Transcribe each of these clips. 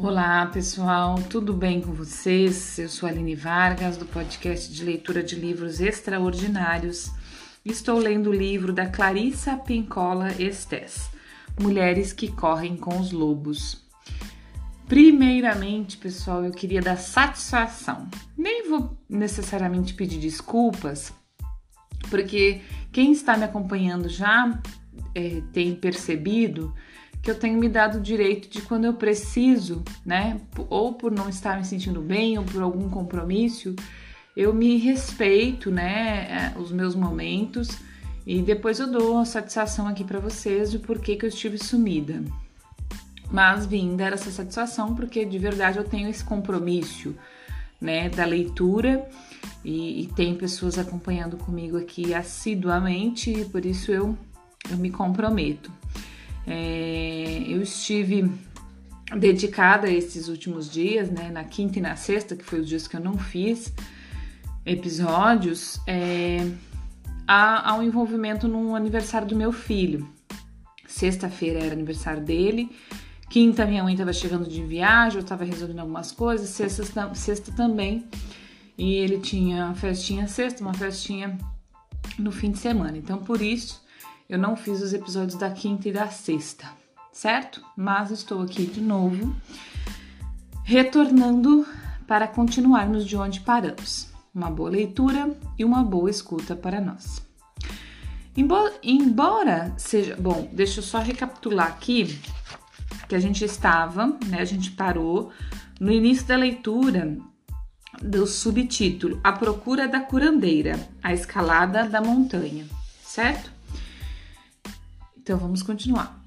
Olá pessoal, tudo bem com vocês? Eu sou Aline Vargas do podcast de leitura de livros extraordinários. Estou lendo o livro da Clarissa Pincola Estes, Mulheres que Correm com os Lobos. Primeiramente, pessoal, eu queria dar satisfação. Nem vou necessariamente pedir desculpas, porque quem está me acompanhando já é, tem percebido que eu tenho me dado o direito de quando eu preciso, né, ou por não estar me sentindo bem ou por algum compromisso, eu me respeito, né, é, os meus momentos e depois eu dou a satisfação aqui para vocês de por que, que eu estive sumida. Mas vim dar essa satisfação porque de verdade eu tenho esse compromisso, né, da leitura e, e tem pessoas acompanhando comigo aqui assiduamente e por isso eu, eu me comprometo. É, eu estive dedicada esses últimos dias, né, na quinta e na sexta, que foi os dias que eu não fiz episódios, é, a, ao envolvimento no aniversário do meu filho. Sexta-feira era aniversário dele, quinta minha mãe estava chegando de viagem, eu estava resolvendo algumas coisas, sexta, sexta também, e ele tinha uma festinha sexta, uma festinha no fim de semana. Então, por isso, eu não fiz os episódios da quinta e da sexta, certo? Mas estou aqui de novo, retornando para continuarmos de onde paramos. Uma boa leitura e uma boa escuta para nós. Embora, seja. Bom, deixa eu só recapitular aqui que a gente estava, né? A gente parou no início da leitura do subtítulo A Procura da Curandeira, a Escalada da Montanha, certo? Então vamos continuar.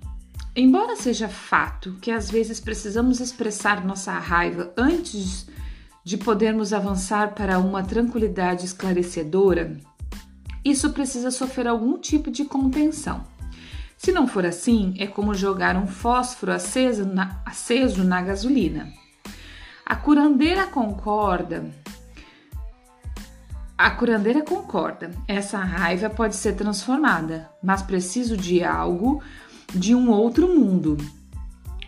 Embora seja fato que às vezes precisamos expressar nossa raiva antes de podermos avançar para uma tranquilidade esclarecedora, isso precisa sofrer algum tipo de contenção. Se não for assim, é como jogar um fósforo aceso na, aceso na gasolina. A curandeira concorda. A curandeira concorda. Essa raiva pode ser transformada, mas preciso de algo de um outro mundo.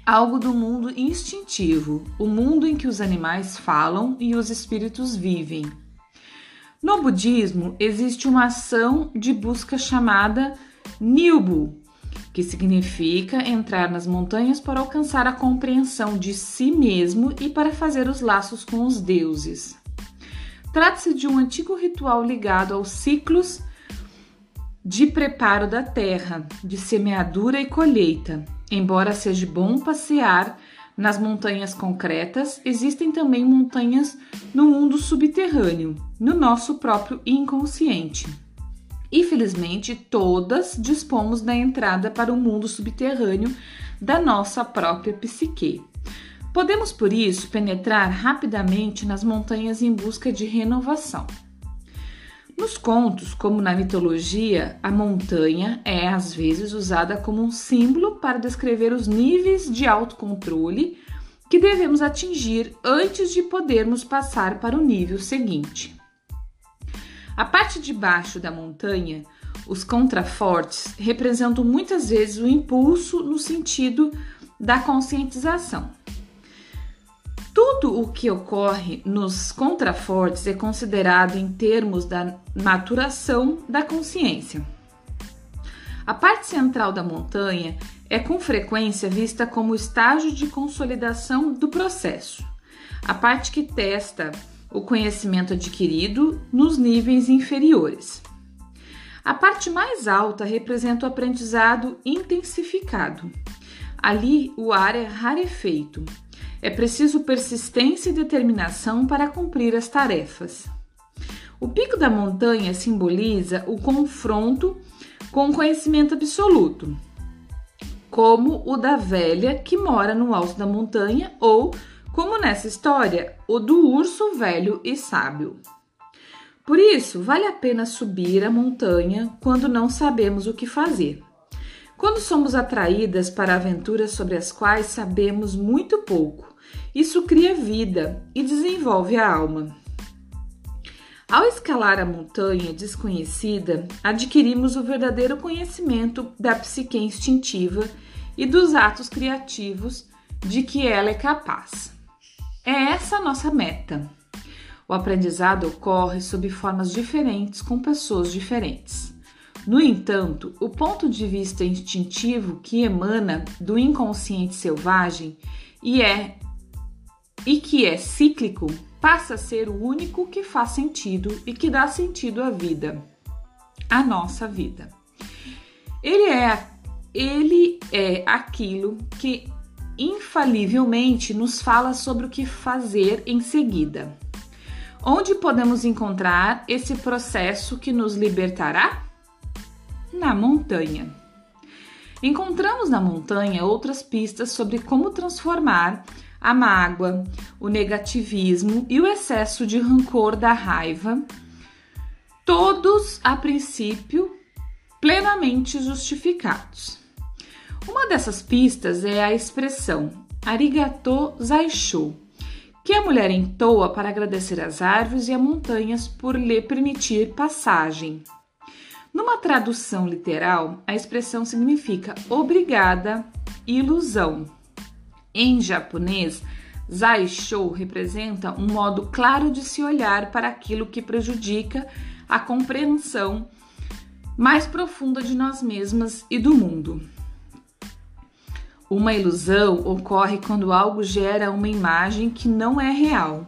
Algo do mundo instintivo, o mundo em que os animais falam e os espíritos vivem. No budismo existe uma ação de busca chamada Nilbu, que significa entrar nas montanhas para alcançar a compreensão de si mesmo e para fazer os laços com os deuses. Trata-se de um antigo ritual ligado aos ciclos de preparo da terra, de semeadura e colheita. Embora seja bom passear nas montanhas concretas, existem também montanhas no mundo subterrâneo, no nosso próprio inconsciente. E felizmente, todas dispomos da entrada para o mundo subterrâneo da nossa própria psique. Podemos, por isso, penetrar rapidamente nas montanhas em busca de renovação. Nos contos, como na mitologia, a montanha é às vezes usada como um símbolo para descrever os níveis de autocontrole que devemos atingir antes de podermos passar para o nível seguinte. A parte de baixo da montanha, os contrafortes, representam muitas vezes o impulso no sentido da conscientização. Tudo o que ocorre nos contrafortes é considerado em termos da maturação da consciência. A parte central da montanha é com frequência vista como estágio de consolidação do processo, a parte que testa o conhecimento adquirido nos níveis inferiores. A parte mais alta representa o aprendizado intensificado. Ali o ar é rarefeito é preciso persistência e determinação para cumprir as tarefas. O pico da montanha simboliza o confronto com o conhecimento absoluto, como o da velha que mora no alto da montanha, ou, como nessa história, o do urso velho e sábio. Por isso, vale a pena subir a montanha quando não sabemos o que fazer. Quando somos atraídas para aventuras sobre as quais sabemos muito pouco, isso cria vida e desenvolve a alma. Ao escalar a montanha desconhecida, adquirimos o verdadeiro conhecimento da psique instintiva e dos atos criativos de que ela é capaz. É essa a nossa meta. O aprendizado ocorre sob formas diferentes com pessoas diferentes. No entanto, o ponto de vista instintivo que emana do inconsciente selvagem e é e que é cíclico passa a ser o único que faz sentido e que dá sentido à vida, à nossa vida. Ele é ele é aquilo que infalivelmente nos fala sobre o que fazer em seguida. Onde podemos encontrar esse processo que nos libertará? Na montanha. Encontramos na montanha outras pistas sobre como transformar a mágoa, o negativismo e o excesso de rancor da raiva, todos a princípio plenamente justificados. Uma dessas pistas é a expressão arigato zaisho, que a mulher entoa para agradecer às árvores e a montanhas por lhe permitir passagem. Numa tradução literal, a expressão significa obrigada, ilusão. Em japonês, zaisho representa um modo claro de se olhar para aquilo que prejudica a compreensão mais profunda de nós mesmas e do mundo. Uma ilusão ocorre quando algo gera uma imagem que não é real,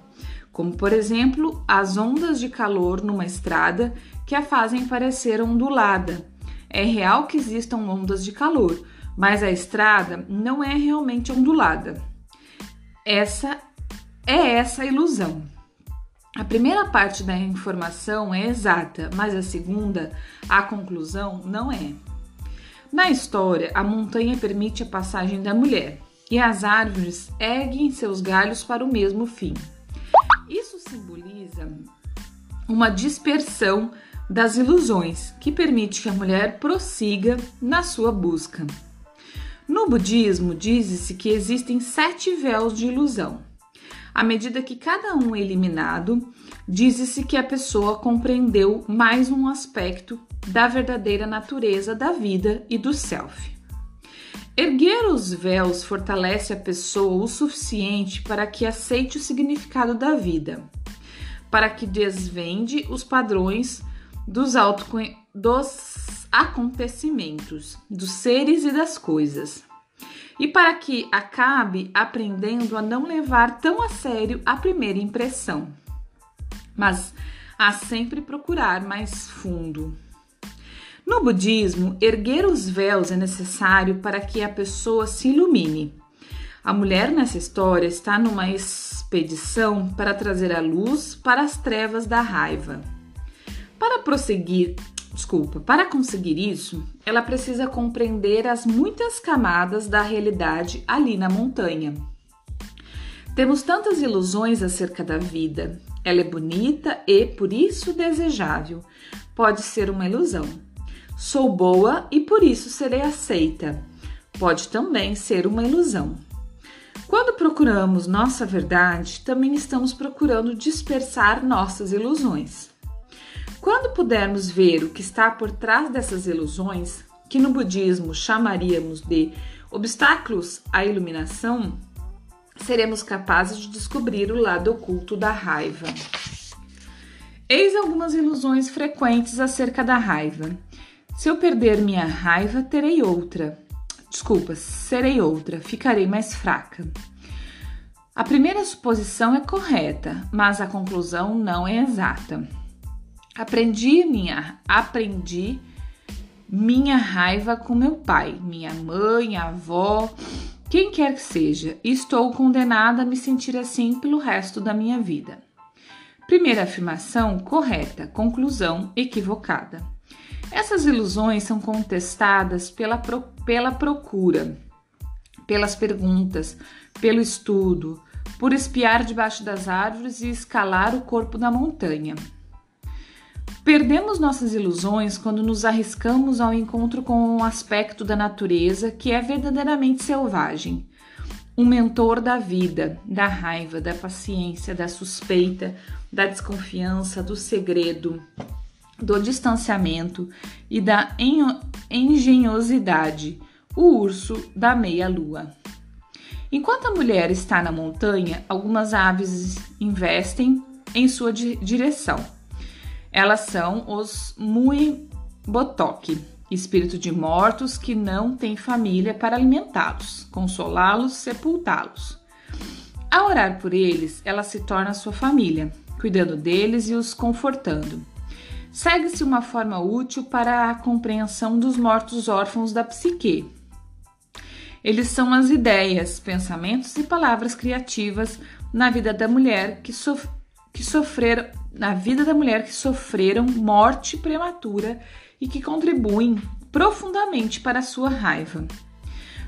como por exemplo as ondas de calor numa estrada que a fazem parecer ondulada. É real que existam ondas de calor, mas a estrada não é realmente ondulada. Essa é essa a ilusão. A primeira parte da informação é exata, mas a segunda, a conclusão, não é. Na história, a montanha permite a passagem da mulher e as árvores erguem seus galhos para o mesmo fim. Isso simboliza uma dispersão das ilusões que permite que a mulher prossiga na sua busca. No budismo, diz-se que existem sete véus de ilusão. À medida que cada um é eliminado, diz-se que a pessoa compreendeu mais um aspecto da verdadeira natureza da vida e do self. Erguer os véus fortalece a pessoa o suficiente para que aceite o significado da vida, para que desvende os padrões dos, dos acontecimentos, dos seres e das coisas, e para que acabe aprendendo a não levar tão a sério a primeira impressão, mas a sempre procurar mais fundo. No budismo, erguer os véus é necessário para que a pessoa se ilumine. A mulher nessa história está numa expedição para trazer a luz para as trevas da raiva. Para prosseguir, desculpa, para conseguir isso, ela precisa compreender as muitas camadas da realidade ali na montanha. Temos tantas ilusões acerca da vida. Ela é bonita e, por isso, desejável. Pode ser uma ilusão. Sou boa e por isso serei aceita. Pode também ser uma ilusão. Quando procuramos nossa verdade, também estamos procurando dispersar nossas ilusões. Quando pudermos ver o que está por trás dessas ilusões, que no budismo chamaríamos de obstáculos à iluminação, seremos capazes de descobrir o lado oculto da raiva. Eis algumas ilusões frequentes acerca da raiva. Se eu perder minha raiva, terei outra. Desculpa, serei outra, ficarei mais fraca. A primeira suposição é correta, mas a conclusão não é exata. Aprendi minha, aprendi minha raiva com meu pai, minha mãe, avó, quem quer que seja, estou condenada a me sentir assim pelo resto da minha vida. Primeira afirmação correta, conclusão equivocada. Essas ilusões são contestadas pela, pro, pela procura, pelas perguntas, pelo estudo, por espiar debaixo das árvores e escalar o corpo da montanha. Perdemos nossas ilusões quando nos arriscamos ao encontro com um aspecto da natureza que é verdadeiramente selvagem. Um mentor da vida, da raiva, da paciência, da suspeita, da desconfiança, do segredo, do distanciamento e da engenhosidade, o urso da meia-lua. Enquanto a mulher está na montanha, algumas aves investem em sua di direção. Elas são os Muibotoque, espírito de mortos que não têm família para alimentá-los, consolá-los, sepultá-los. Ao orar por eles, ela se torna sua família, cuidando deles e os confortando. Segue-se uma forma útil para a compreensão dos mortos órfãos da psique. Eles são as ideias, pensamentos e palavras criativas na vida da mulher que, sof que sofreram na vida da mulher que sofreram morte prematura e que contribuem profundamente para a sua raiva.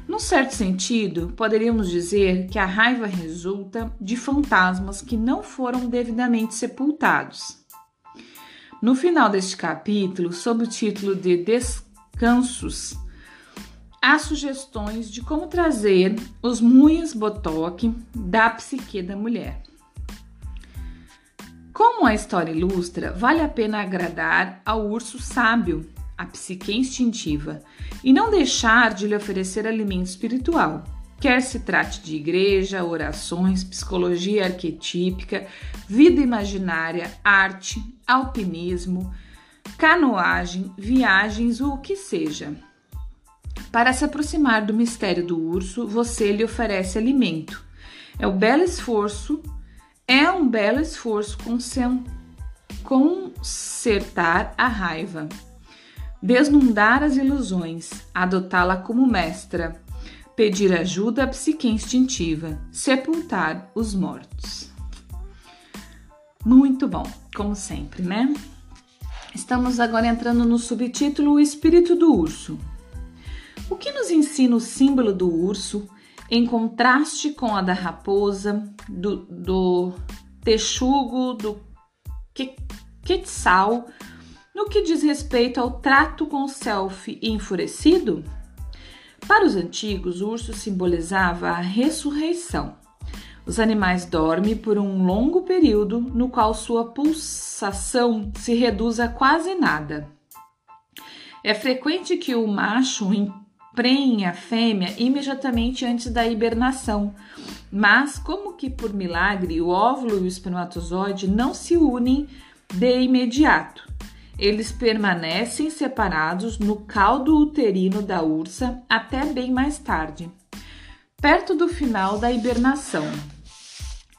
Num certo sentido, poderíamos dizer que a raiva resulta de fantasmas que não foram devidamente sepultados. No final deste capítulo, sob o título de Descansos, há sugestões de como trazer os muias botoque da psique da mulher. Como a história ilustra, vale a pena agradar ao urso sábio a psique instintiva, e não deixar de lhe oferecer alimento espiritual, quer se trate de igreja, orações, psicologia arquetípica, vida imaginária, arte, alpinismo, canoagem, viagens ou o que seja. Para se aproximar do mistério do urso, você lhe oferece alimento. É um belo esforço, é um belo esforço consertar a raiva desnudar as ilusões, adotá-la como mestra, pedir ajuda à psique instintiva, sepultar os mortos. Muito bom, como sempre, né? Estamos agora entrando no subtítulo O Espírito do Urso. O que nos ensina o símbolo do urso em contraste com a da raposa, do, do texugo, do quetzal, no que diz respeito ao trato com o self enfurecido? Para os antigos, o urso simbolizava a ressurreição. Os animais dormem por um longo período no qual sua pulsação se reduz a quase nada. É frequente que o macho emprenhe a fêmea imediatamente antes da hibernação, mas, como que por milagre, o óvulo e o espermatozoide não se unem de imediato. Eles permanecem separados no caldo uterino da ursa até bem mais tarde, perto do final da hibernação.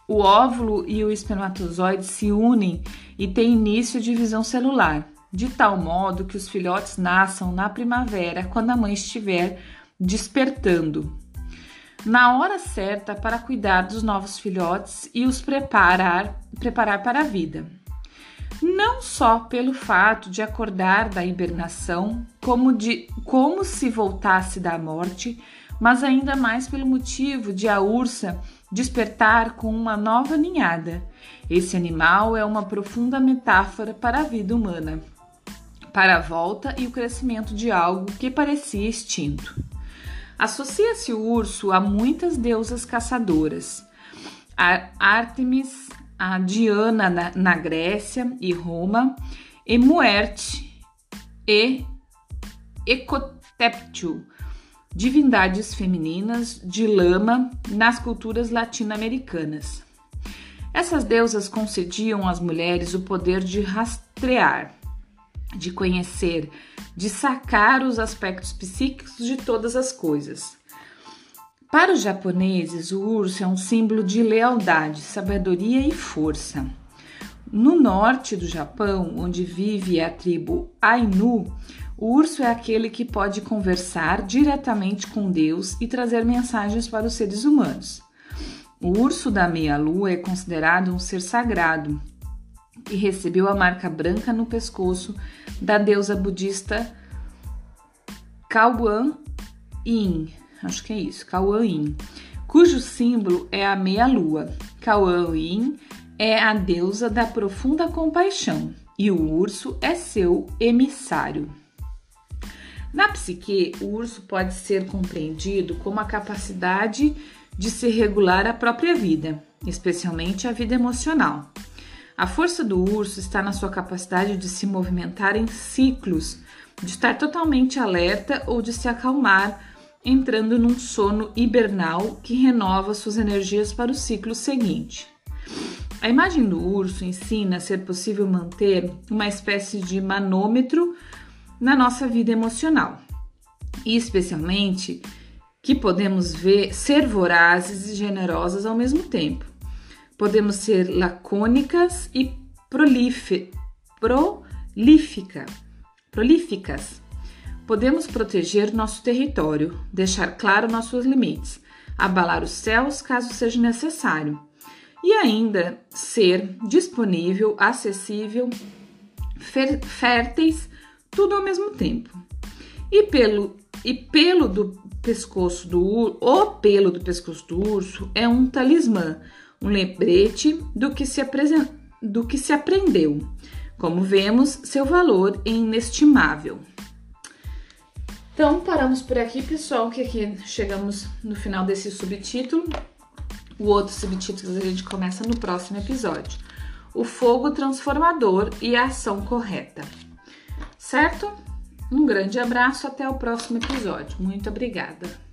O óvulo e o espermatozoide se unem e tem início divisão celular, de tal modo que os filhotes nasçam na primavera, quando a mãe estiver despertando. Na hora certa para cuidar dos novos filhotes e os preparar, preparar para a vida não só pelo fato de acordar da hibernação, como, de, como se voltasse da morte, mas ainda mais pelo motivo de a ursa despertar com uma nova ninhada. Esse animal é uma profunda metáfora para a vida humana, para a volta e o crescimento de algo que parecia extinto. Associa-se o urso a muitas deusas caçadoras. Artemis, a Diana na, na Grécia e Roma, e Muerte e Ecoteptio, divindades femininas de lama nas culturas latino-americanas. Essas deusas concediam às mulheres o poder de rastrear, de conhecer, de sacar os aspectos psíquicos de todas as coisas. Para os japoneses, o urso é um símbolo de lealdade, sabedoria e força. No norte do Japão, onde vive a tribo Ainu, o urso é aquele que pode conversar diretamente com Deus e trazer mensagens para os seres humanos. O urso da meia-lua é considerado um ser sagrado e recebeu a marca branca no pescoço da deusa budista Kaoban Yin, acho que é isso, Kauan-Yin, cujo símbolo é a meia-lua. Kauan-Yin é a deusa da profunda compaixão e o urso é seu emissário. Na psique, o urso pode ser compreendido como a capacidade de se regular a própria vida, especialmente a vida emocional. A força do urso está na sua capacidade de se movimentar em ciclos, de estar totalmente alerta ou de se acalmar entrando num sono hibernal que renova suas energias para o ciclo seguinte. A imagem do urso ensina a ser possível manter uma espécie de manômetro na nossa vida emocional, e especialmente que podemos ver ser vorazes e generosas ao mesmo tempo. Podemos ser lacônicas e prolífica, prolífica, prolíficas. Podemos proteger nosso território, deixar claro nossos limites, abalar os céus caso seja necessário, e ainda ser disponível, acessível, férteis, tudo ao mesmo tempo. E pelo e pelo do pescoço do o pelo do pescoço do urso é um talismã, um lembrete do que se, do que se aprendeu. Como vemos, seu valor é inestimável. Então, paramos por aqui, pessoal, que aqui chegamos no final desse subtítulo. O outro subtítulo a gente começa no próximo episódio. O fogo transformador e a ação correta. Certo? Um grande abraço, até o próximo episódio. Muito obrigada.